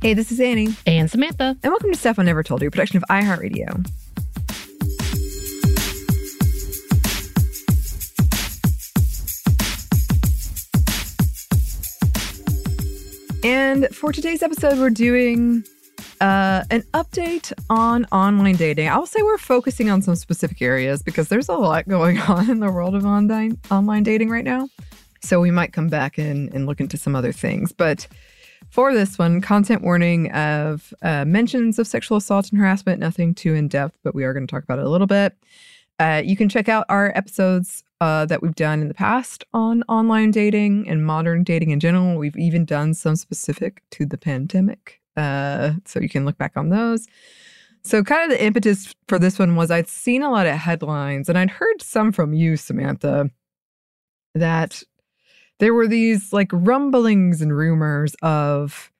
Hey, this is Annie, And Samantha. and welcome to Stuff I Never Told You, production of iHeartRadio. And for today's episode, we're doing uh, an update on online dating. I'll say we're focusing on some specific areas because there's a lot going on in the world of online online dating right now. So we might come back and, and look into some other things. But for this one, content warning of uh, mentions of sexual assault and harassment, nothing too in depth, but we are going to talk about it a little bit. Uh, you can check out our episodes uh, that we've done in the past on online dating and modern dating in general. We've even done some specific to the pandemic. Uh, so you can look back on those. So, kind of the impetus for this one was I'd seen a lot of headlines and I'd heard some from you, Samantha, that there were these like rumblings and rumors of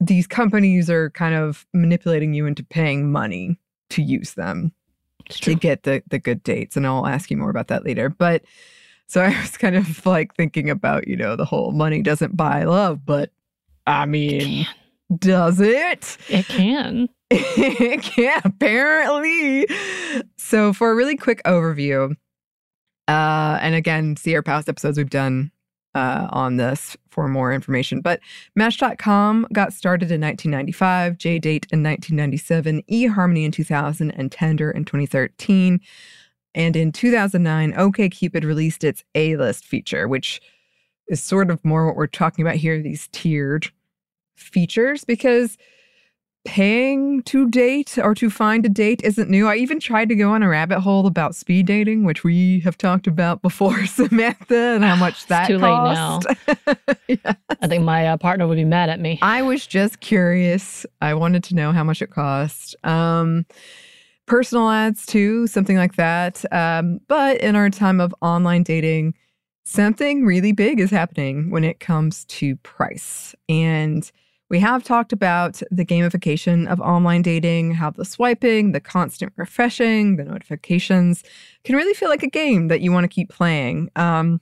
these companies are kind of manipulating you into paying money to use them to get the the good dates and I'll ask you more about that later but so I was kind of like thinking about you know the whole money doesn't buy love but I mean can. does it It can. it can apparently so for a really quick overview uh and again see our past episodes we've done uh on this for more information. But match.com got started in 1995 jdate in 1997 eharmony in 2000 and Tinder in 2013 and in 2009 okcupid released its a-list feature which is sort of more what we're talking about here these tiered features because paying to date or to find a date isn't new. I even tried to go on a rabbit hole about speed dating, which we have talked about before, Samantha, and how much It's that too late now. cost. Yeah. I think my uh, partner would be mad at me. I was just curious. I wanted to know how much it cost. Um, personal ads too, something like that. Um, but in our time of online dating, something really big is happening when it comes to price. And we have talked about the gamification of online dating, how the swiping, the constant refreshing, the notifications can really feel like a game that you want to keep playing. Um,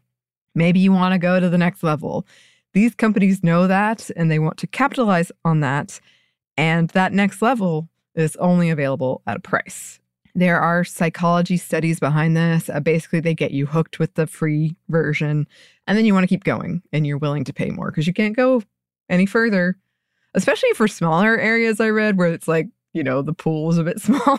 maybe you want to go to the next level. These companies know that and they want to capitalize on that. And that next level is only available at a price. There are psychology studies behind this. Uh, basically, they get you hooked with the free version, and then you want to keep going and you're willing to pay more because you can't go any further, especially for smaller areas. I read where it's like, you know, the pool is a bit smaller.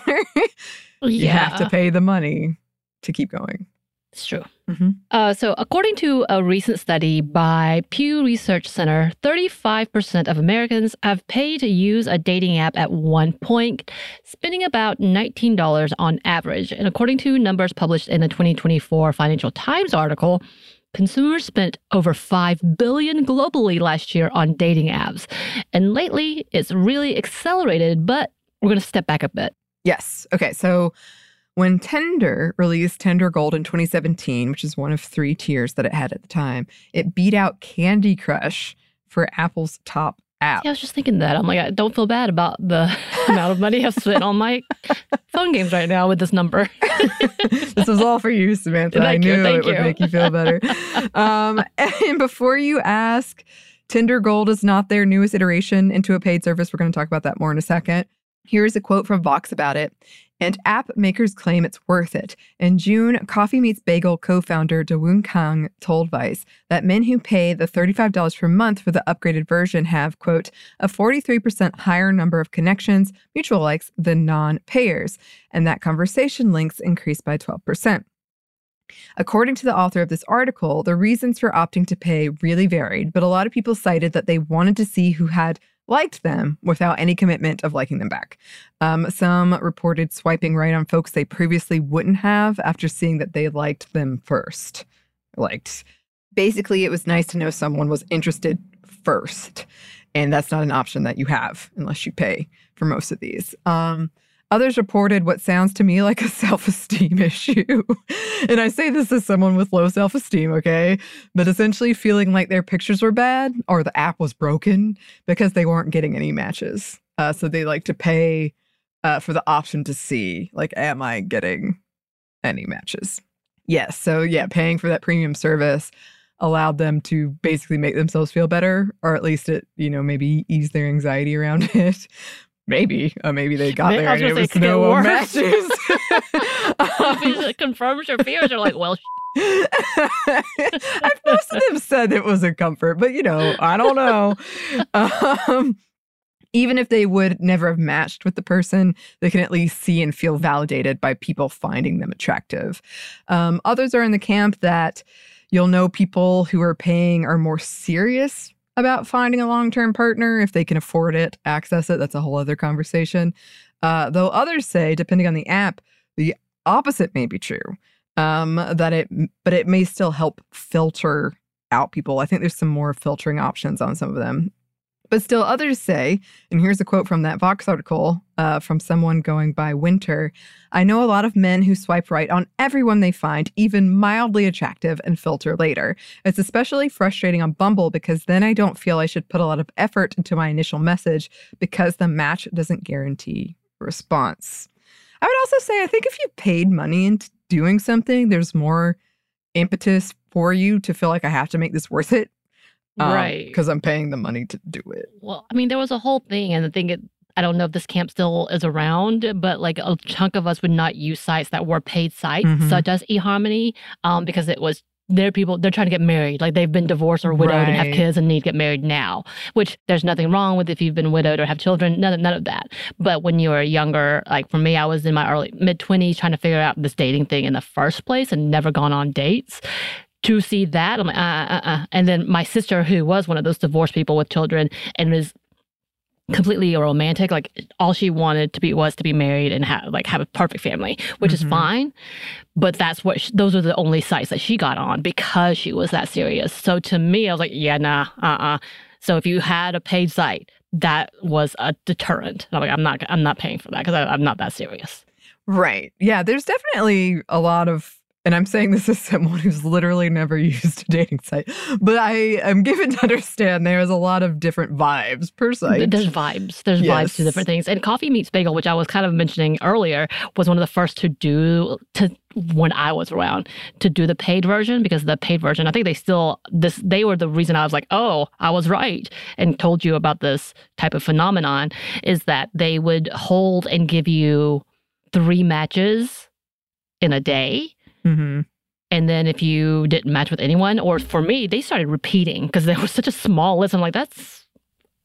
you have to pay the money to keep going. It's true. Mhm. Uh, so, according to a recent study by Pew Research Center, 35% of Americans have paid to use a dating app at one point, spending about $19 on average. And according to numbers published in the 2024 Financial Times article, consumers spent over 5 billion globally last year on dating apps. And lately, it's really accelerated, but we're going to step back a bit. Yes. Okay. So when Tinder released Tinder Gold in 2017, which is one of three tiers that it had at the time, it beat out Candy Crush for Apple's top app. Yeah, I was just thinking that. I'm like, I don't feel bad about the amount of money I've spent on my phone games right now with this number. this was all for you, Samantha. Thank I you, knew thank it would make you feel better. um, and before you ask, Tinder Gold is not their newest iteration into a paid service. We're going to talk about that more in a second. Here's a quote from Vox about it. And app makers claim it's worth it. In June, Coffee Meets Bagel co founder Dawoon Kang told Vice that men who pay the $35 per month for the upgraded version have, quote, a 43% higher number of connections, mutual likes, than non payers. And that conversation links increased by 12%. According to the author of this article, the reasons for opting to pay really varied, but a lot of people cited that they wanted to see who had liked them without any commitment of liking them back. Um, some reported swiping right on folks they previously wouldn't have after seeing that they liked them first. Liked. Basically, it was nice to know someone was interested first. And that's not an option that you have unless you pay for most of these. Um, Others reported what sounds to me like a self esteem issue. and I say this as someone with low self esteem, okay? But essentially feeling like their pictures were bad or the app was broken because they weren't getting any matches. Uh, so they like to pay uh, for the option to see, like, am I getting any matches? Yes. So, yeah, paying for that premium service allowed them to basically make themselves feel better, or at least it, you know, maybe ease their anxiety around it. Maybe, uh, maybe they got there and it was say, could get no matches. It confirms your fears, you're like, well, I've most of them said it was a comfort, but you know, I don't know. Um, even if they would never have matched with the person, they can at least see and feel validated by people finding them attractive. Um, others are in the camp that you'll know people who are paying are more serious about finding a long term partner if they can afford it, access it. That's a whole other conversation. Uh, though others say, depending on the app, the opposite may be true. Um, that it, but it may still help filter out people. I think there's some more filtering options on some of them. But still, others say, and here's a quote from that Vox article uh, from someone going by Winter I know a lot of men who swipe right on everyone they find, even mildly attractive, and filter later. It's especially frustrating on Bumble because then I don't feel I should put a lot of effort into my initial message because the match doesn't guarantee response. I would also say, I think if you paid money into doing something, there's more impetus for you to feel like I have to make this worth it right. because I'm paying the money to do it. Well, I mean, there was a whole thing, and the thing, it, I don't know if this camp still is around, but like a chunk of us would not use sites that were paid sites, Mhm. such as eHarmony, um, because it was their people, they're trying to get married. Like they've been divorced or widowed and have kids and need to get married now, which there's nothing wrong with if you've been widowed or have children, none, none of that. But when you were younger, like for me, I was in my early mid 20s trying to figure out this dating thing in the first place and never gone on dates to see that. I'm like, uh, uh, uh. And then my sister, who was one of those divorced people with children and was completely romantic, like all she wanted to be was to be married and have like have a perfect family, which is Mhm. fine. But that's what sh those are the only sites that she got on because she was that serious. So to me, I was like, yeah, nah, uh, uh So if you had a paid site, that was a deterrent. I'm like, I'm not, I'm not paying for that because I'm not that serious. Right. Yeah, there's definitely a lot of and I'm saying this as someone who's literally never used a dating site, but I am given to understand there is a lot of different vibes per site. There's vibes. There's vibes to different things. And Coffee Meets Bagel, which I was kind of mentioning earlier, was one of the first to do to when I was around to do the paid version because the paid version, I think they still this they were the reason I was like, oh, I was right and told you about this type of phenomenon is that they would hold and give you three matches in a day. Hmm And then if you didn't match with anyone, or for me, they started repeating because there was such a small list. I'm like, that's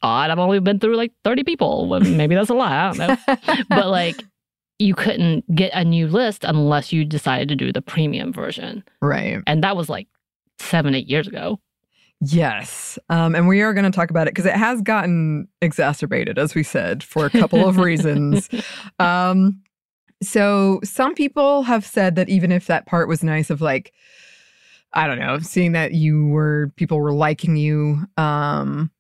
odd. I've only been through like 30 people. Well, maybe that's a lot. I don't know. but like, you couldn't get a new list unless you decided to do the premium version. Right. And that was like seven, eight years ago. Yes. Um, and we are going to talk about it because it has gotten exacerbated, as we said, for a couple of reasons. Um, so some people have said that even if that part was nice of like, I don't know, seeing that you were people were liking you, um,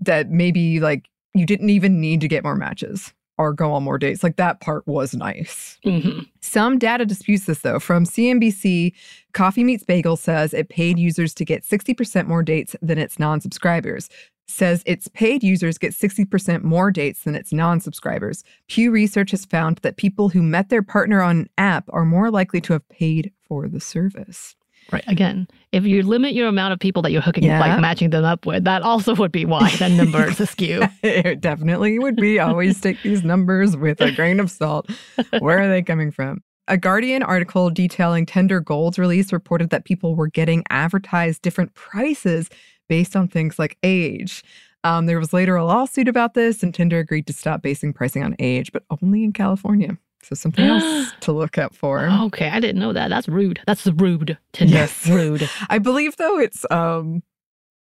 that maybe like you didn't even need to get more matches or go on more dates. Like that part was nice. hmm Some data disputes this though. From CNBC, Coffee Meets Bagel says it paid users to get 60% more dates than its non-subscribers. Says its paid users get 60% more dates than its non-subscribers. Pew Research has found that people who met their partner on an app are more likely to have paid for the service. Right. Again, if you limit your amount of people that you're hooking, Yeah. like matching them up with, that also would be why that number is askew. it definitely would be. Always take these numbers with a grain of salt. Where are they coming from? A Guardian article detailing Tinder Gold's release reported that people were getting advertised different prices based on things like age. Um, there was later a lawsuit about this, and Tinder agreed to stop basing pricing on age, but only in California. So something else to look out for. Okay, I didn't know that. That's rude. That's rude. Tinder. Yes. Rude. I believe though it's um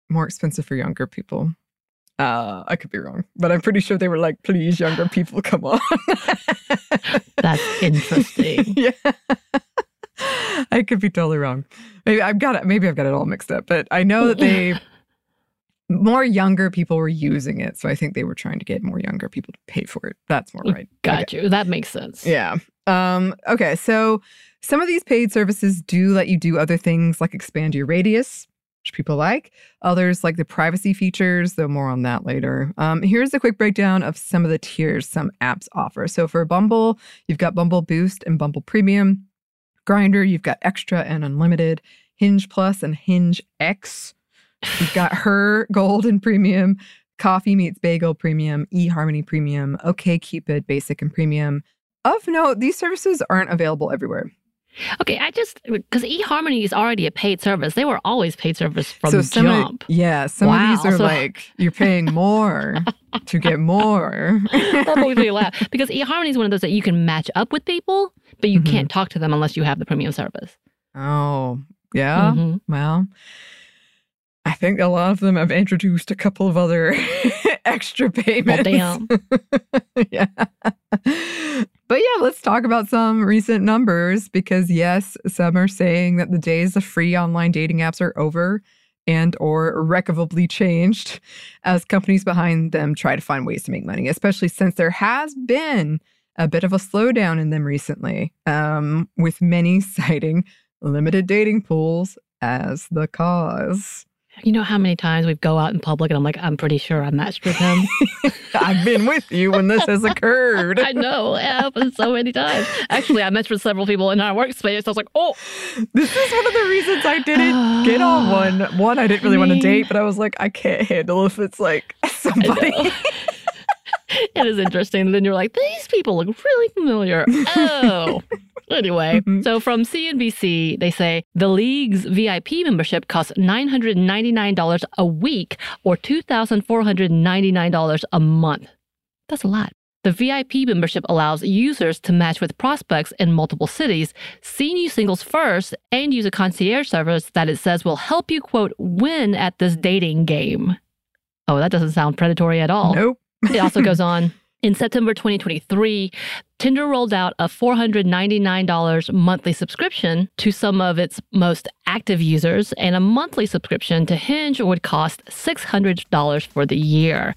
more expensive for younger people. Uh, I could be wrong, but I'm pretty sure they were like, "Please, younger people, come on." That's interesting. yeah, I could be totally wrong. Maybe I've got it. Maybe I've got it all mixed up, but I know that they more younger people were using it, so I think they were trying to get more younger people to pay for it. That's more right. Got Okay. you. That makes sense. Yeah. Um, okay. So some of these paid services do let you do other things like expand your radius, which people like. Others like the privacy features, though more on that later. Um, here's a quick breakdown of some of the tiers some apps offer. So for Bumble, you've got Bumble Boost and Bumble Premium. Grindr, you've got Extra and Unlimited. Hinge Plus and Hinge X. You've got Her Gold and Premium. Coffee Meets Bagel Premium, eHarmony Premium, OK Cupid Basic and Premium. Of note, these services aren't available everywhere. Okay, I just because eHarmony is already a paid service. They were always paid service from so some jump. Of, yeah, some Wow, of these are so- like you're paying more to get more. that makes me laugh because eHarmony is one of those that you can match up with people, but you Mhm. can't talk to them unless you have the premium service. oh, yeah. Mhm. Well, I think a lot of them have introduced a couple of other extra payments. damn. yeah. But yeah, let's talk about some recent numbers because yes, some are saying that the days of free online dating apps are over and or irrevocably changed as companies behind them try to find ways to make money, especially since there has been a bit of a slowdown in them recently, um, with many citing limited dating pools as the cause. You know how many times we go out in public and I'm like, I'm pretty sure I matched with him. I've been with you when this has occurred. I know it happens so many times. Actually, I matched with several people in our workspace. I was like, oh, This is one of the reasons I didn't get on ah, one. One, I didn't really want to date, but I was like, I can't handle if it's like somebody. it is interesting. And then you're like, these people look really familiar. Oh. Anyway, Mhm. so from CNBC, they say the league's VIP membership costs $999 a week or $2,499 a month. That's a lot. The VIP membership allows users to match with prospects in multiple cities, see new singles first, and use a concierge service that it says will help you, quote, win at this dating game. Oh, that doesn't sound predatory at all. Nope. It also goes on. In September 2023, Tinder rolled out a $499 monthly subscription to some of its most active users, and a monthly subscription to Hinge would cost $600 for the year.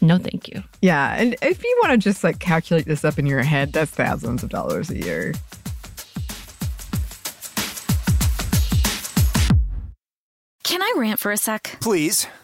No, thank you. Yeah, and if you want to just like calculate this up in your head, that's thousands of dollars a year. Can I rant for a sec? Please.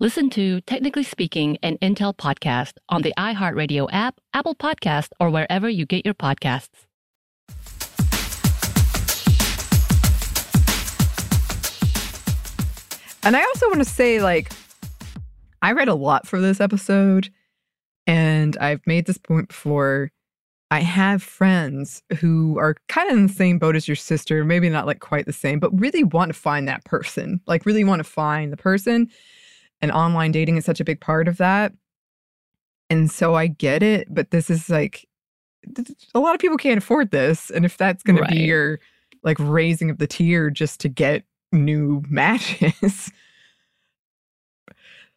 Listen to Technically Speaking, an Intel podcast on the iHeartRadio app, Apple Podcast, or wherever you get your podcasts. And I also want to say, like, I read a lot for this episode, and I've made this point before. I have friends who are kind of in the same boat as your sister, maybe not like quite the same, but really want to find that person, like, really want to find the person. And online dating is such a big part of that. And so I get it, but this is like a lot of people can't afford this. And if that's going Right. to be your like raising of the tier just to get new matches,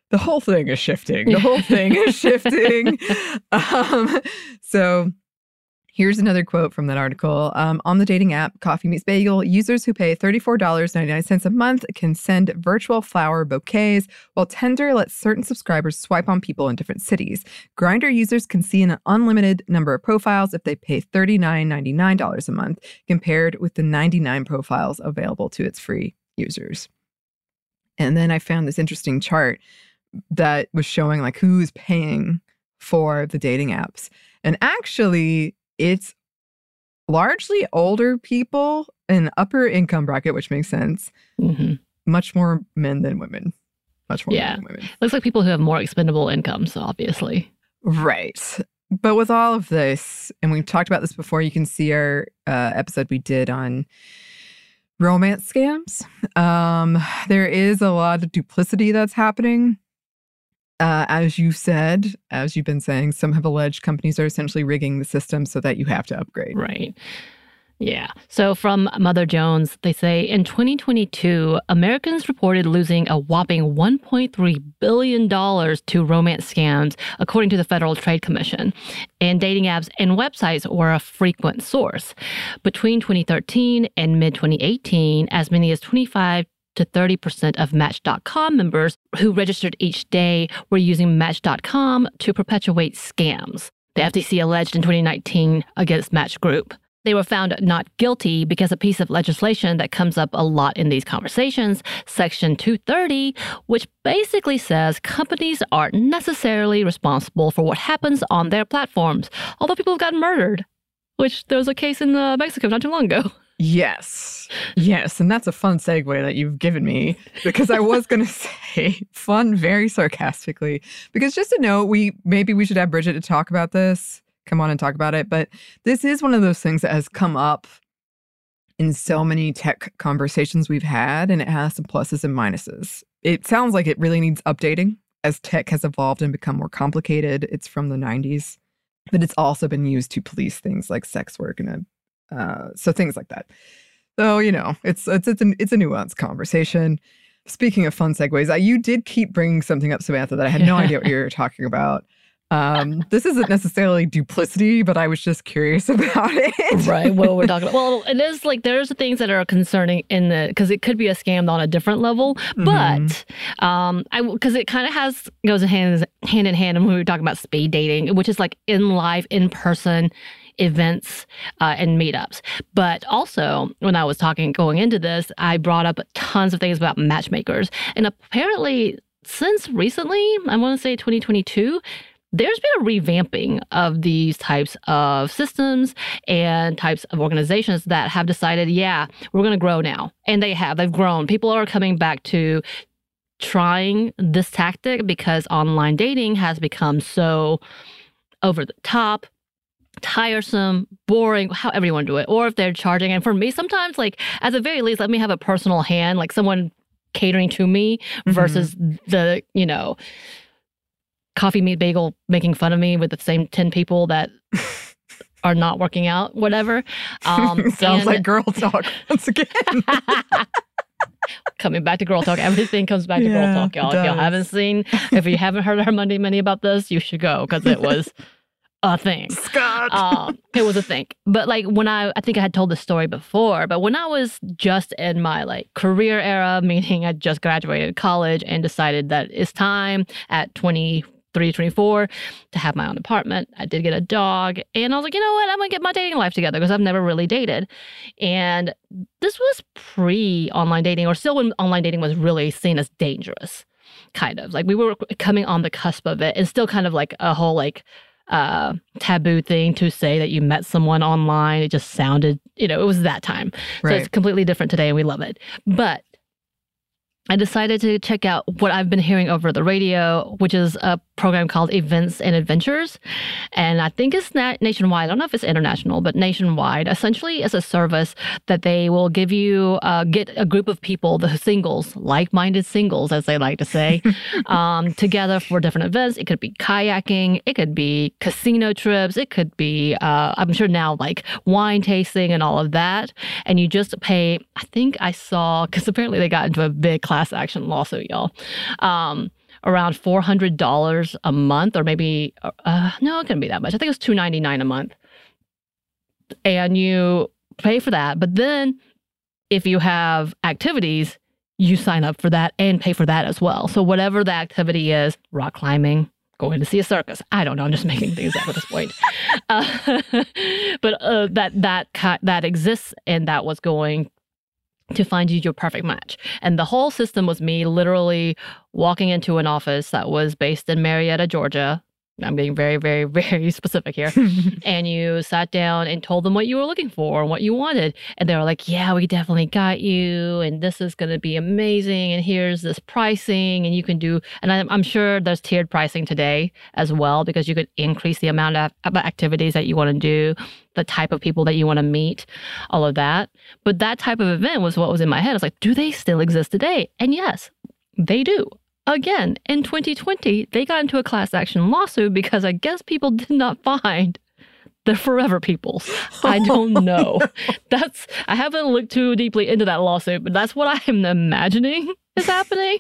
the whole thing is shifting. The whole thing is shifting. Um, so here's another quote from that article. Um, on the dating app Coffee Meets Bagel, users who pay $34.99 a month can send virtual flower bouquets, while Tinder lets certain subscribers swipe on people in different cities. Grindr users can see an unlimited number of profiles if they pay $39.99 a month, compared with the 99 profiles available to its free users. And then I found this interesting chart that was showing like who's paying for the dating apps. And actually, it's largely older people in upper income bracket, which makes sense. hmm Much more men than women. Much more Yeah. men than women. Looks like people who have more expendable incomes, obviously. Right. But with all of this, and we've talked about this before, you can see our uh, episode we did on romance scams. Um, there is a lot of duplicity that's happening. Uh, as you said, as you've been saying, some have alleged companies are essentially rigging the system so that you have to upgrade. Right. Yeah. So from Mother Jones, they say in 2022, Americans reported losing a whopping $1.3 billion to romance scams, according to the Federal Trade Commission. And dating apps and websites were a frequent source. Between 2013 and mid 2018, as many as 25 to 30% of Match.com members who registered each day were using Match.com to perpetuate scams. The FTC alleged in 2019 against Match Group. They were found not guilty because a piece of legislation that comes up a lot in these conversations, Section 230, which basically says companies aren't necessarily responsible for what happens on their platforms, although people have gotten murdered, which there was a case in uh, Mexico not too long ago. Yes. Yes. And that's a fun segue that you've given me because I was going to say fun very sarcastically. Because just to note, we maybe we should have Bridget to talk about this, come on and talk about it. But this is one of those things that has come up in so many tech conversations we've had, and it has some pluses and minuses. It sounds like it really needs updating as tech has evolved and become more complicated. It's from the 90s, but it's also been used to police things like sex work and uh, so things like that. So you know, it's it's it's a it's a nuanced conversation. Speaking of fun segues, uh, you did keep bringing something up, Samantha, that I had no idea what you were talking about. Um, this isn't necessarily duplicity, but I was just curious about it. right. What we're talking about. Well, it is like there's things that are concerning in the because it could be a scam on a different level, Mm-hmm. but um, I because it kind of has goes hand hand in hand when we were talking about speed dating, which is like in live, in person events uh, and meetups. But also, when I was talking going into this, I brought up tons of things about matchmakers, and apparently. Since recently, I want to say 2022, there's been a revamping of these types of systems and types of organizations that have decided, yeah, we're going to grow now. And they have, they've grown. People are coming back to trying this tactic because online dating has become so over the top tiresome, boring, however you want to do it, or if they're charging. And for me, sometimes, like, at the very least, let me have a personal hand, like someone catering to me mm-hmm. versus the, you know, coffee meat bagel making fun of me with the same 10 people that are not working out, whatever. Um, Sounds and- like girl talk once again. coming back to girl talk. Everything comes back to Yeah, girl talk, y'all. If y'all haven't seen, if you haven't heard our Monday Mini about this, you should go because it was a thing. Scott. um, it was a thing. But like when I, I think I had told this story before, but when I was just in my like career era, meaning I just graduated college and decided that it's time at 23, 24 to have my own apartment. I did get a dog and I was like, you know what? I'm going to get my dating life together because I've never really dated. And this was pre online dating or still when online dating was really seen as dangerous. Kind of like we were coming on the cusp of it and still kind of like a whole like uh, taboo thing to say that you met someone online. It just sounded, you know, it was that time. So it's completely different today and we love it. But I decided to check out what I've been hearing over the radio, which is a program called Events and Adventures. And I think it's na- nationwide. I don't know if it's international, but nationwide. Essentially, it's a service that they will give you, uh, get a group of people, the singles, like minded singles, as they like to say, um, together for different events. It could be kayaking, it could be casino trips, it could be, uh, I'm sure now, like wine tasting and all of that. And you just pay, I think I saw, because apparently they got into a big class action lawsuit, y'all. Um, around four hundred dollars a month, or maybe uh, no, it couldn't be that much. I think it was two ninety nine a month, and you pay for that. But then, if you have activities, you sign up for that and pay for that as well. So whatever the activity is, rock climbing, going to see a circus. I don't know. I'm just making things up at this point. Uh, but uh, that that that exists, and that was going to find you your perfect match. And the whole system was me literally walking into an office that was based in Marietta, Georgia. I'm being very, very, very specific here. and you sat down and told them what you were looking for and what you wanted. And they were like, Yeah, we definitely got you. And this is going to be amazing. And here's this pricing. And you can do, and I'm, I'm sure there's tiered pricing today as well, because you could increase the amount of of activities that you want to do, the type of people that you want to meet, all of that. But that type of event was what was in my head. I was like, Do they still exist today? And yes, they do. Again, in 2020, they got into a class action lawsuit because I guess people did not find the forever peoples. I don't know. That's I haven't looked too deeply into that lawsuit, but that's what I am imagining is happening.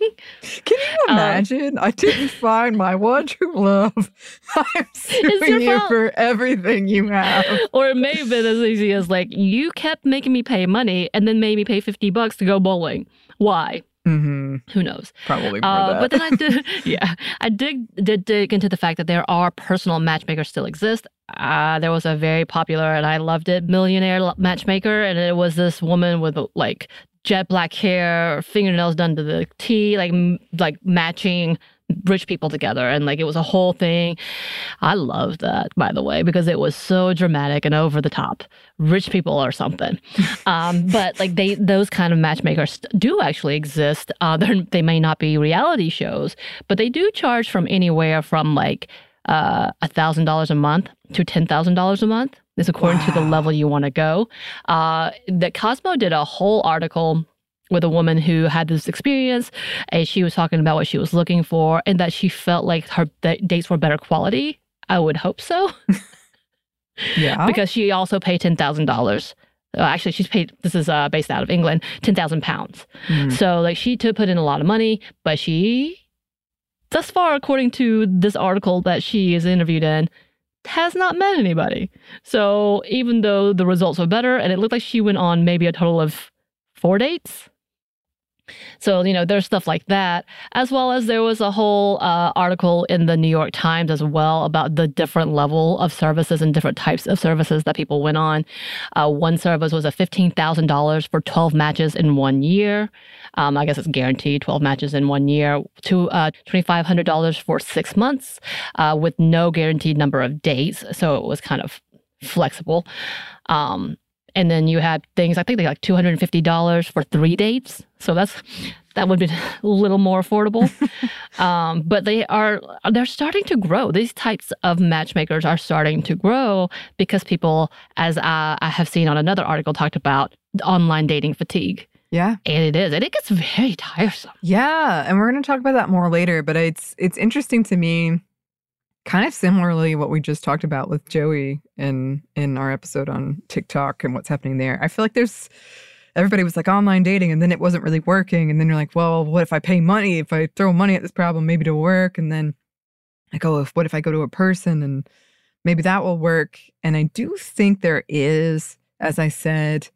Can you Um, imagine? I didn't find my one true love. I'm suing you fault. for everything you have. Or it may have been as easy as like you kept making me pay money and then made me pay 50 bucks to go bowling. Why? Mm-hmm. Who knows? Probably more Uh, that. but then I did, yeah, I did did dig into the fact that there are personal matchmakers still exist. Uh, there was a very popular, and I loved it, millionaire matchmaker, and it was this woman with like jet black hair, fingernails done to the T, like like matching rich people together, and like it was a whole thing. I loved that, by the way, because it was so dramatic and over the top. Rich people or something. Um, but like they, those kind of matchmakers do actually exist. Uh, they're- may not be reality shows, but they do charge from anywhere from like uh, a thousand dollars a month to ten thousand dollars a month. Is according to the level you want to go. Uh, that Cosmo did a whole article with a woman who had this experience and she was talking about what she was looking for and that she felt like her dates were better quality. I would hope so yeah. because she also paid ten thousand dollars. Actually, she's paid. This is uh, based out of England. Ten thousand pounds. Mm. So like she to put in a lot of money, but she thus far, according to this article that she is interviewed in, has not met anybody. So even though the results were better, and it looked like she went on maybe a total of four dates. So, you know, there's stuff like that, as well as there was a whole uh, article in the New York Times as well about the different level of services and different types of services that people went on. Uh, one service was a $15,000 for 12 matches in one year. Um, I guess it's guaranteed 12 matches in one year. To uh, $2,500 for six months uh, with no guaranteed number of dates. So it was kind of flexible. Um, and then you had things I think they like two hundred and fifty dollars for three dates. So that's that would be a little more affordable. um, but they are they're starting to grow. These types of matchmakers are starting to grow because people, as I, I have seen on another article, talked about online dating fatigue. Yeah. And it is. And it gets very tiresome. Yeah, and we're going to talk about that more later, but it's it's interesting to me kind of similarly what we just talked about with Joey in in our episode on TikTok and what's happening there. I feel like there's everybody was like online dating and then it wasn't really working and then you're like, well, what if I pay money? If I throw money at this problem, maybe to work and then like, oh, if what if I go to a person and maybe that will work? And I do think there is, as I said,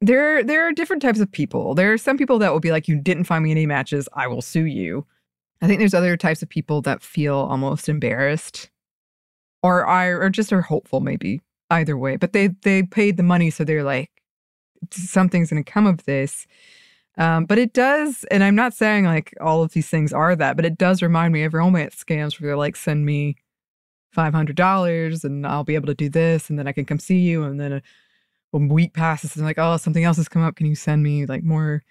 there there are different types of people. There are some people that will be like, you didn't find me any matches, I will sue you. I think there's other types of people that feel almost embarrassed or are or just are hopeful maybe either way. But they they paid the money so they're like something's going to come of this. Um, but it does, and I'm not saying like all of these things are that, but it does remind me of romance scams where they're like, send me five hundred dollars and I'll be able to do this, and then I can come see you, and then a, a week passes and like, oh, something else has come up. Can you send me like more?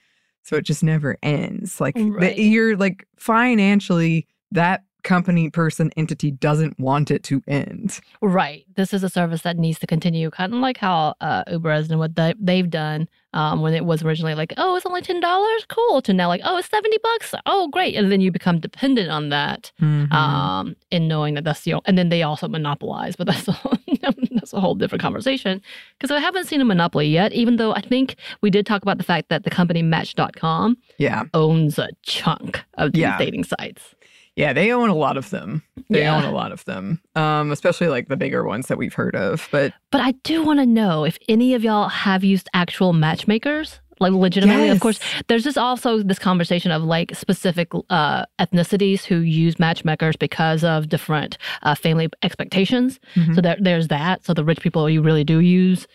So it just never ends. Like Right. the, you're like financially that company, person, entity doesn't want it to end. Right. This is a service that needs to continue, kind of like how uh, Uber has and what they, they've done um, when it was originally like, oh, it's only ten dollars, cool, to now like, oh, it's seventy bucks, oh, great, and then you become dependent on that, Mm-hmm. um, in knowing that that's the, and then they also monopolize, but that's that's a whole different conversation because I haven't seen a monopoly yet, even though I think we did talk about the fact that the company Match.com yeah. owns a chunk of these Yeah. dating sites. Yeah, they own a lot of them. They Yeah. own a lot of them, um, especially like the bigger ones that we've heard of. But But I do want to know if any of y'all have used actual matchmakers, like legitimately. Of course, there's just also this conversation of like specific uh, ethnicities who use matchmakers because of different uh, family expectations. Mhm. So there, there's that. So the rich people, you really do use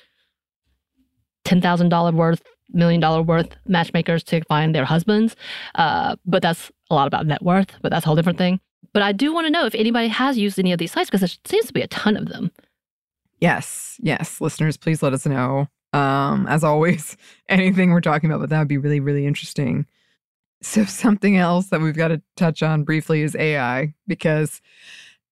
ten thousand dollar worth, million dollar worth matchmakers to find their husbands. Uh, but that's a lot about net worth. But that's a whole different thing. But I do want to know if anybody has used any of these sites because there seems to be a ton of them. yes, yes, listeners, please let us know. Um, as always, anything we're talking about, but that would be really, really interesting. So something else that we've got to touch on briefly is AI because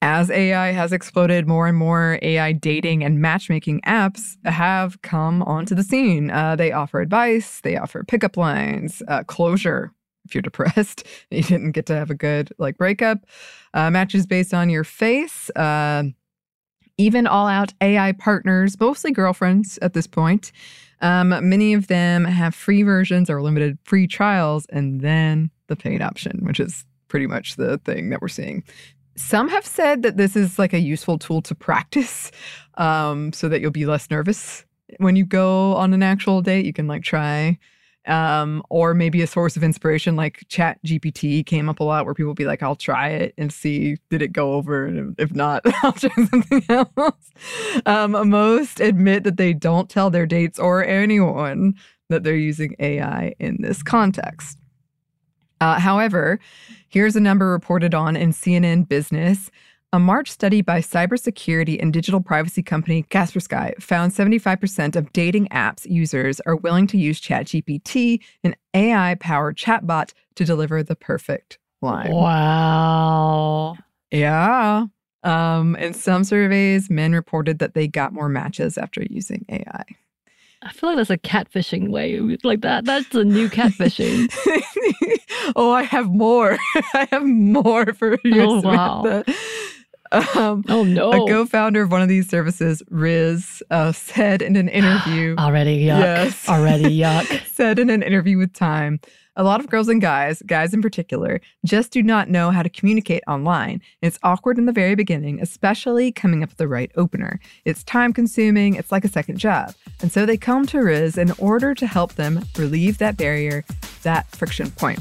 as AI has exploded, more and more AI dating and matchmaking apps have come onto the scene. Uh, they offer advice, they offer pickup lines, uh, closure if you're depressed you didn't get to have a good like breakup, uh, matches based on your face, uh, even all out AI partners, mostly girlfriends at this point. Um, many of them have free versions or limited free trials, and then the paid option, which is pretty much the thing that we're seeing. Some have said that this is like a useful tool to practice um, so that you'll be less nervous when you go on an actual date. You can like try. Um, or maybe a source of inspiration like Chat GPT came up a lot where people be like, I'll try it and see did it go over, and if not, I'll try something else. Um, most admit that they don't tell their dates or anyone that they're using AI in this context. Uh, however, here's a number reported on in CNN Business. A March study by cybersecurity and digital privacy company Kaspersky found 75% of dating apps users are willing to use ChatGPT, an AI powered chatbot, to deliver the perfect line. Wow. Yeah. Um, in some surveys, men reported that they got more matches after using AI. I feel like that's a catfishing way. Like that. That's a new catfishing. oh, I have more. I have more for you. Oh, wow. Um, Oh no. A co-founder of one of these services, Rizz, uh, said in an interview. Already yuck. Yes. Already yuck. said in an interview with Time, a lot of girls and guys, guys in particular, just do not know how to communicate online. It's awkward in the very beginning, especially coming up with the right opener. It's time consuming, it's like a second job. And so they come to Rizz in order to help them relieve that barrier, that friction point.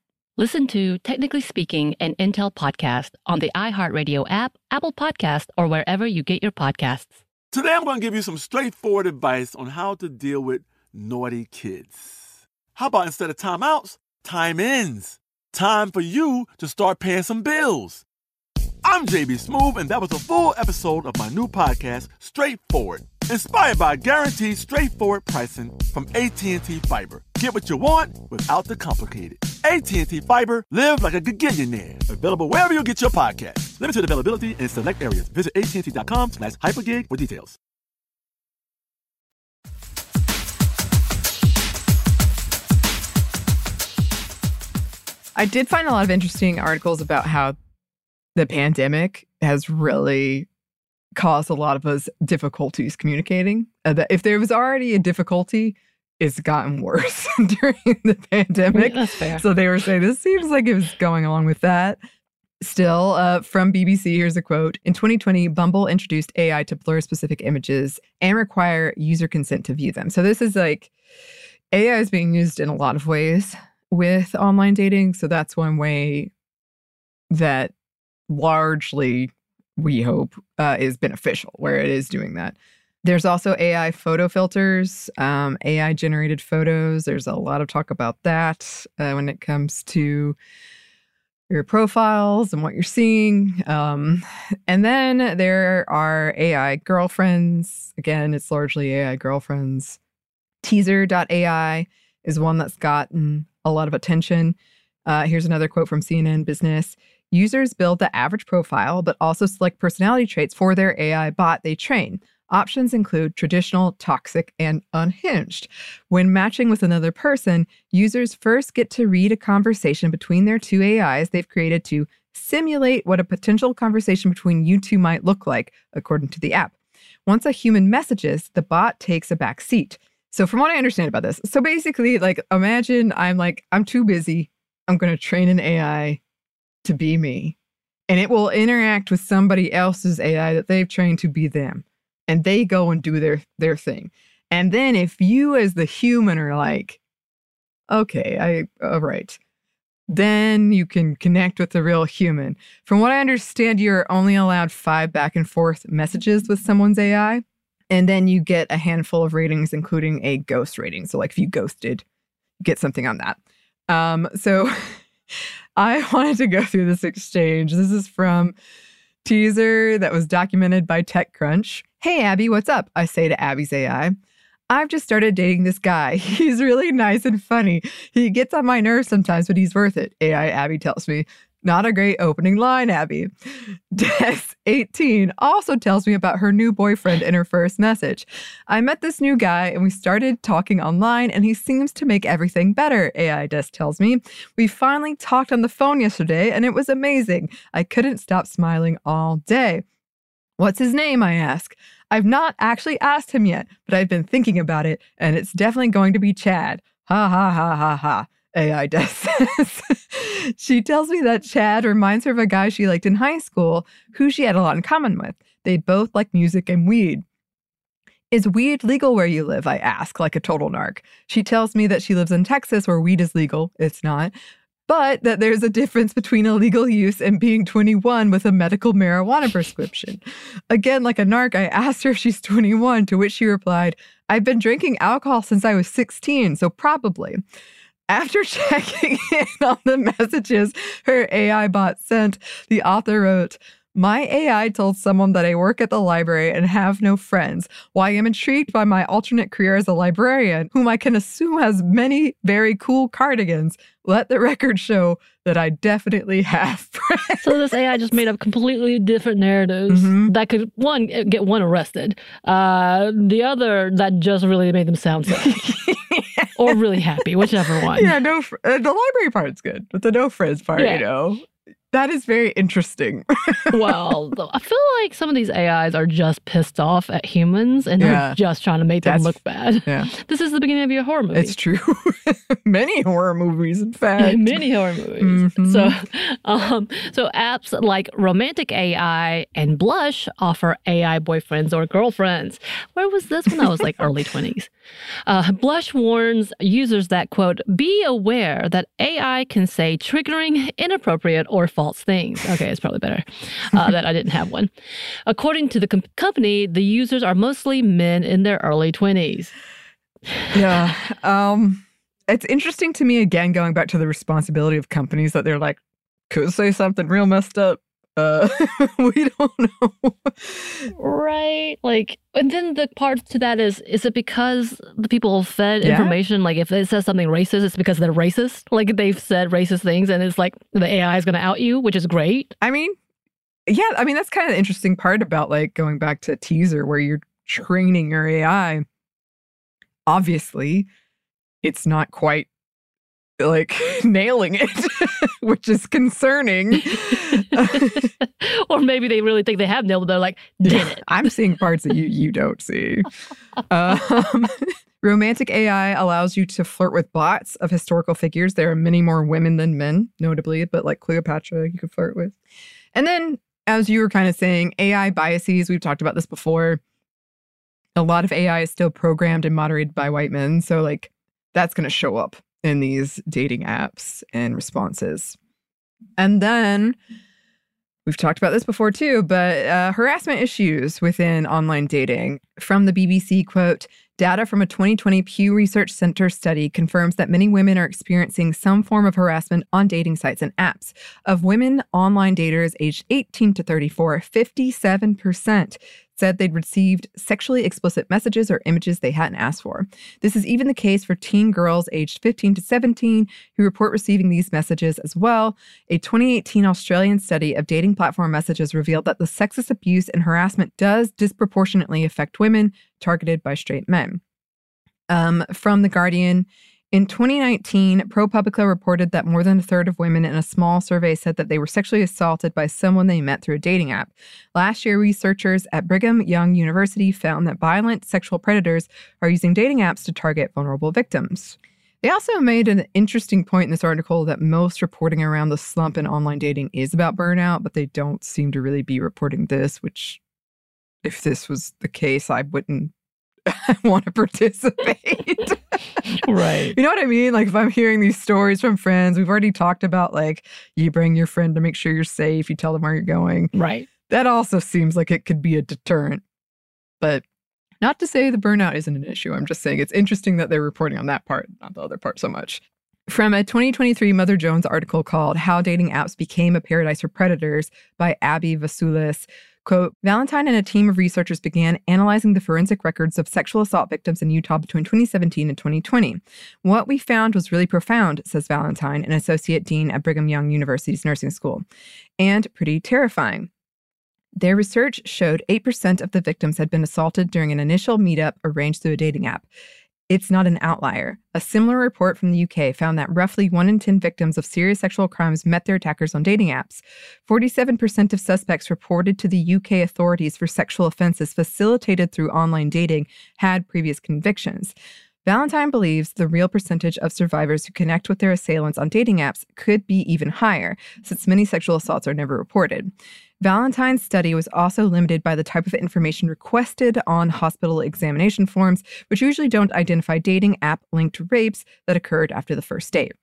Listen to Technically Speaking, an Intel podcast on the iHeartRadio app, Apple Podcast, or wherever you get your podcasts. Today, I'm going to give you some straightforward advice on how to deal with naughty kids. How about instead of timeouts, time ins? Time for you to start paying some bills. I'm JB Smoove, and that was a full episode of my new podcast, Straightforward, inspired by guaranteed straightforward pricing from AT&T Fiber. Get what you want without the complicated. AT&T Fiber, live like a gigillionaire. Available wherever you get your podcast. Limited availability in select areas. Visit AT&T.com slash hypergig for details. I did find a lot of interesting articles about how the pandemic has really caused a lot of us difficulties communicating. Uh, that if there was already a difficulty, it's gotten worse during the pandemic. That's fair. So they were saying this seems like it was going along with that. Still, uh, from BBC, here's a quote. In 2020, Bumble introduced AI to blur specific images and require user consent to view them. So this is like AI is being used in a lot of ways with online dating. So that's one way that largely we hope uh, is beneficial, where it is doing that. There's also AI photo filters, um, AI generated photos. There's a lot of talk about that uh, when it comes to your profiles and what you're seeing. Um, and then there are AI girlfriends. Again, it's largely AI girlfriends. Teaser.ai is one that's gotten a lot of attention. Uh, here's another quote from CNN Business. Users build the average profile, but also select personality traits for their AI bot they train. Options include traditional, toxic, and unhinged. When matching with another person, users first get to read a conversation between their two AIs they've created to simulate what a potential conversation between you two might look like, according to the app. Once a human messages, the bot takes a back seat. So, from what I understand about this, so basically, like, imagine I'm like, I'm too busy. I'm going to train an AI to be me, and it will interact with somebody else's AI that they've trained to be them and they go and do their their thing. And then if you as the human are like, okay, I all right. then you can connect with the real human. From what I understand, you're only allowed five back and forth messages with someone's AI. And then you get a handful of ratings, including a ghost rating. So, like if you ghosted, you get something on that. Um, so I wanted to go through this exchange. This is from teaser that was documented by TechCrunch. Hey, Abby, what's up? I say to Abby's AI. I've just started dating this guy. He's really nice and funny. He gets on my nerves sometimes, but he's worth it. AI Abby tells me. Not a great opening line, Abby. Des, 18, also tells me about her new boyfriend in her first message. I met this new guy and we started talking online, and he seems to make everything better, AI Des tells me. We finally talked on the phone yesterday, and it was amazing. I couldn't stop smiling all day. What's his name? I ask. I've not actually asked him yet, but I've been thinking about it, and it's definitely going to be Chad. Ha ha ha ha ha. AI Des says. she tells me that Chad reminds her of a guy she liked in high school who she had a lot in common with. They both like music and weed. Is weed legal where you live? I ask, like a total narc. She tells me that she lives in Texas where weed is legal. It's not. But that there's a difference between illegal use and being 21 with a medical marijuana prescription. Again, like a narc, I asked her if she's 21, to which she replied, I've been drinking alcohol since I was 16, so probably. After checking in on the messages her AI bot sent, the author wrote, my AI told someone that I work at the library and have no friends. Why I am intrigued by my alternate career as a librarian, whom I can assume has many very cool cardigans. Let the record show that I definitely have friends. So this AI just made up completely different narratives Mhm. that could one get one arrested, uh, the other that just really made them sound sad or really happy, whichever one. yeah, no, fr- uh, the library part's good, but the no friends part, Yeah. you know, that is very interesting. well, I feel like some of these AIs are just pissed off at humans and Yeah. they're just trying to make them look bad. yeah, This is the beginning of your horror movie. it's true. Many horror movies, in fact. Many horror movies. Mhm. So, um, so apps like Romantic AI and Blush offer AI boyfriends or girlfriends. Where was this when I was like early twenties? Uh, Blush warns users that quote be aware that AI can say triggering, inappropriate, or false things. Okay, it's probably better uh, that I didn't have one. According to the com- company, the users are mostly men in their early twenties. yeah. Um, it's interesting to me again, going back to the responsibility of companies that they're like, could say something real messed up. Uh, we don't know. Right. Like, and then the part to that is, is it because the people fed Yeah. information? Like, if it says something racist, it's because they're racist. Like, they've said racist things, and it's like the AI is going to out you, which is great. I mean, yeah, I mean, that's kind of the interesting part about like going back to teaser where you're training your AI. Obviously, it's not quite like nailing it, which is concerning. or maybe they really think they have nailed it. They're like, did it. I'm seeing parts that you you don't see. Um, romantic AI allows you to flirt with bots of historical figures. There are many more women than men, notably, but like Cleopatra, you could flirt with. And then, as you were kind of saying, AI biases. We've talked about this before. A lot of AI is still programmed and moderated by white men, so like that's going to show up in these dating apps and responses. And then We've talked about this before too, but uh, harassment issues within online dating. From the BBC, quote, data from a 2020 Pew Research Center study confirms that many women are experiencing some form of harassment on dating sites and apps. Of women online daters aged 18 to 34, 57% said they'd received sexually explicit messages or images they hadn't asked for. This is even the case for teen girls aged 15 to 17 who report receiving these messages as well. A 2018 Australian study of dating platform messages revealed that the sexist abuse and harassment does disproportionately affect women targeted by straight men. Um, from The Guardian, in 2019, ProPublica reported that more than a third of women in a small survey said that they were sexually assaulted by someone they met through a dating app. Last year, researchers at Brigham Young University found that violent sexual predators are using dating apps to target vulnerable victims. They also made an interesting point in this article that most reporting around the slump in online dating is about burnout, but they don't seem to really be reporting this, which, if this was the case, I wouldn't want to participate. right. You know what I mean? Like if I'm hearing these stories from friends, we've already talked about like you bring your friend to make sure you're safe, you tell them where you're going. Right. That also seems like it could be a deterrent. But not to say the burnout isn't an issue. I'm just saying it's interesting that they're reporting on that part, not the other part so much. From a 2023 Mother Jones article called How Dating Apps Became a Paradise for Predators by Abby Vesoulis, quote, Valentine and a team of researchers began analyzing the forensic records of sexual assault victims in Utah between 2017 and 2020. What we found was really profound, says Valentine, an associate dean at Brigham Young University's nursing school, and pretty terrifying. Their research showed 8% of the victims had been assaulted during an initial meetup arranged through a dating app. It's not an outlier. A similar report from the UK found that roughly 1 in 10 victims of serious sexual crimes met their attackers on dating apps. 47% of suspects reported to the UK authorities for sexual offenses facilitated through online dating had previous convictions. Valentine believes the real percentage of survivors who connect with their assailants on dating apps could be even higher, since many sexual assaults are never reported. Valentine's study was also limited by the type of information requested on hospital examination forms, which usually don't identify dating app linked rapes that occurred after the first date.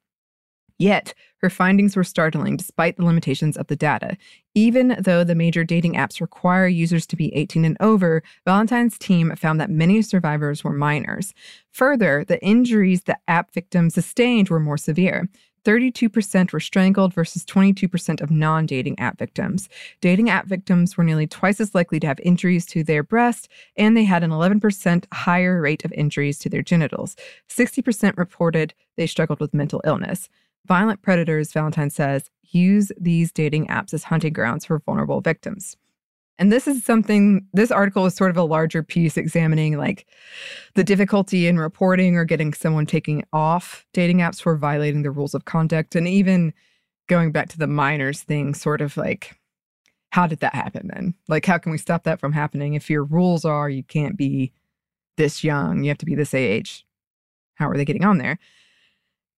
Yet, her findings were startling despite the limitations of the data. Even though the major dating apps require users to be 18 and over, Valentine's team found that many survivors were minors. Further, the injuries the app victims sustained were more severe. 32% were strangled versus 22% of non dating app victims. Dating app victims were nearly twice as likely to have injuries to their breast, and they had an 11% higher rate of injuries to their genitals. 60% reported they struggled with mental illness. Violent predators, Valentine says, use these dating apps as hunting grounds for vulnerable victims. And this is something, this article is sort of a larger piece examining like the difficulty in reporting or getting someone taking off dating apps for violating the rules of conduct. And even going back to the minors thing, sort of like, how did that happen then? Like, how can we stop that from happening? If your rules are you can't be this young, you have to be this age, how are they getting on there?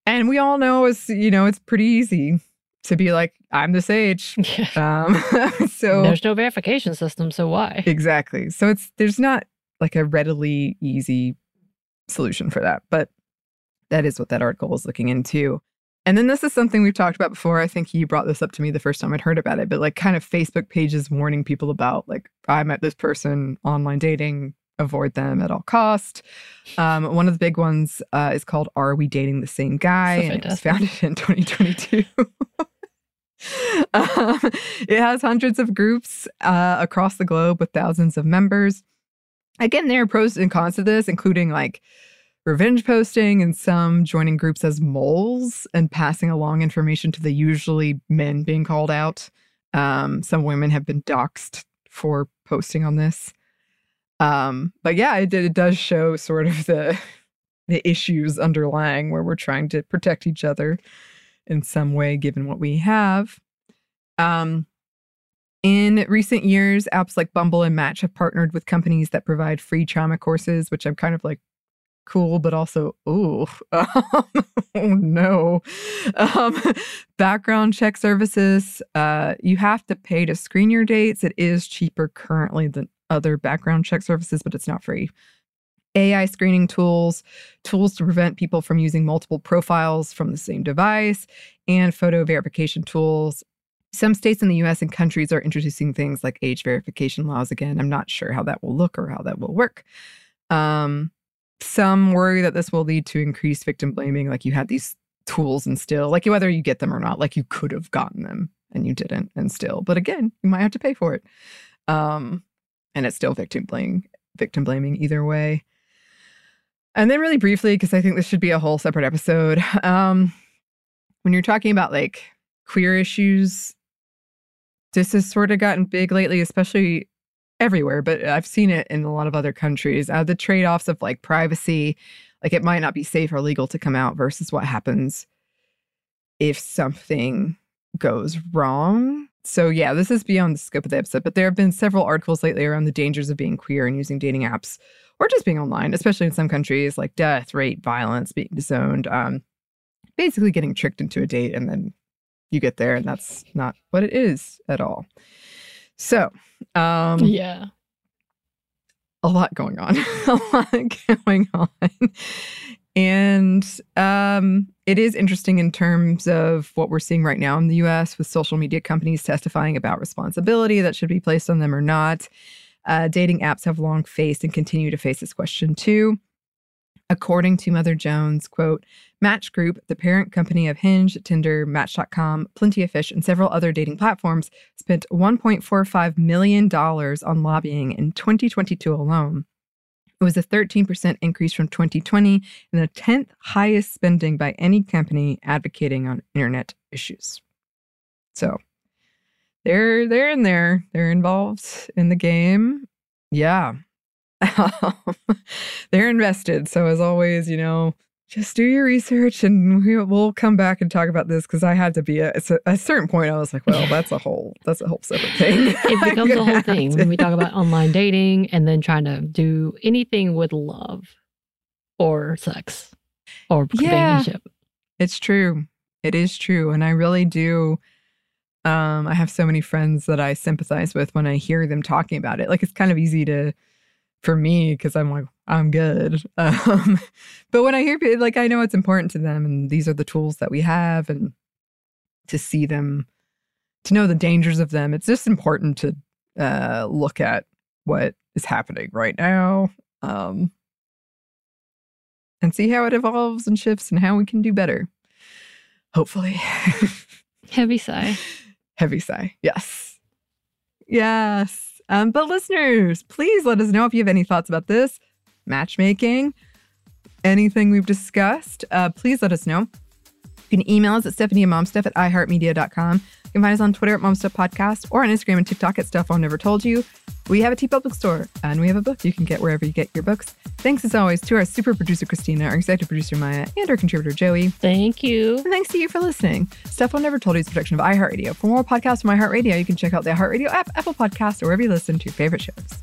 And we all know it's, you know, it's pretty easy to be like, I'm this age. Um, so there's no verification system, so why? Exactly. So it's there's not like a readily easy solution for that, but that is what that article was looking into. And then this is something we've talked about before. I think you brought this up to me the first time I'd heard about it, but like kind of Facebook pages warning people about like I met this person online dating, avoid them at all cost. Um, one of the big ones uh, is called "Are We Dating the Same Guy?" So and it was founded in 2022. um, it has hundreds of groups uh, across the globe with thousands of members. Again, there are pros and cons to this, including like revenge posting and some joining groups as moles and passing along information to the usually men being called out. Um, some women have been doxxed for posting on this. Um, but yeah, it, it does show sort of the the issues underlying where we're trying to protect each other in some way, given what we have. Um, in recent years, apps like Bumble and Match have partnered with companies that provide free trauma courses, which I'm kind of like cool, but also, ooh, oh no. Um, background check services, uh, you have to pay to screen your dates. It is cheaper currently than other background check services, but it's not free. AI screening tools, tools to prevent people from using multiple profiles from the same device, and photo verification tools. Some states in the US and countries are introducing things like age verification laws again. I'm not sure how that will look or how that will work. Um, some worry that this will lead to increased victim blaming, like you had these tools and still, like whether you get them or not, like you could have gotten them and you didn't, and still, but again, you might have to pay for it. Um, and it's still victim blaming, victim blaming either way. And then, really briefly, because I think this should be a whole separate episode, um, when you're talking about like queer issues, this has sort of gotten big lately, especially everywhere, but I've seen it in a lot of other countries. Uh, the trade offs of like privacy, like it might not be safe or legal to come out versus what happens if something goes wrong. So, yeah, this is beyond the scope of the episode, but there have been several articles lately around the dangers of being queer and using dating apps or just being online, especially in some countries like death, rape, violence, being disowned, um, basically getting tricked into a date and then you get there and that's not what it is at all. So, um, yeah, a lot going on, a lot going on. And um, it is interesting in terms of what we're seeing right now in the US with social media companies testifying about responsibility that should be placed on them or not. Uh, dating apps have long faced and continue to face this question too. According to Mother Jones, quote, Match Group, the parent company of Hinge, Tinder, Match.com, Plenty of Fish, and several other dating platforms, spent $1.45 million on lobbying in 2022 alone. It was a 13% increase from 2020 and the 10th highest spending by any company advocating on internet issues. So they're they're in there. They're involved in the game. Yeah. Um, they're invested. So as always, you know, just do your research and we, will come back and talk about this because I had to be at a, a, certain point. I was like, well, that's a whole that's a whole separate thing. it becomes a whole thing to. when we talk about online dating and then trying to do anything with love or sex or companionship. Yeah, it's true. It is true, and I really do. Um, I have so many friends that I sympathize with when I hear them talking about it. Like it's kind of easy to for me because I'm like, I'm good. Um, but when I hear people, like, I know it's important to them, and these are the tools that we have, and to see them, to know the dangers of them, it's just important to uh, look at what is happening right now um, and see how it evolves and shifts and how we can do better. Hopefully. Heavy sigh. Heavy sigh. Yes. Yes. Um, but listeners, please let us know if you have any thoughts about this matchmaking, anything we've discussed. Uh, please let us know. You can email us at stephaniemomstuff at iheartmedia.com. You can find us on Twitter at Momstuff Podcast or on Instagram and TikTok at Stuff I Never Told You. We have a TeePublic store and we have a book you can get wherever you get your books. Thanks as always to our super producer Christina, our executive producer Maya, and our contributor Joey. Thank you. And thanks to you for listening. Stuff I Never Told You is a production of iHeartRadio. For more podcasts from iHeartRadio, you can check out the iHeartRadio app, Apple Podcast, or wherever you listen to your favorite shows.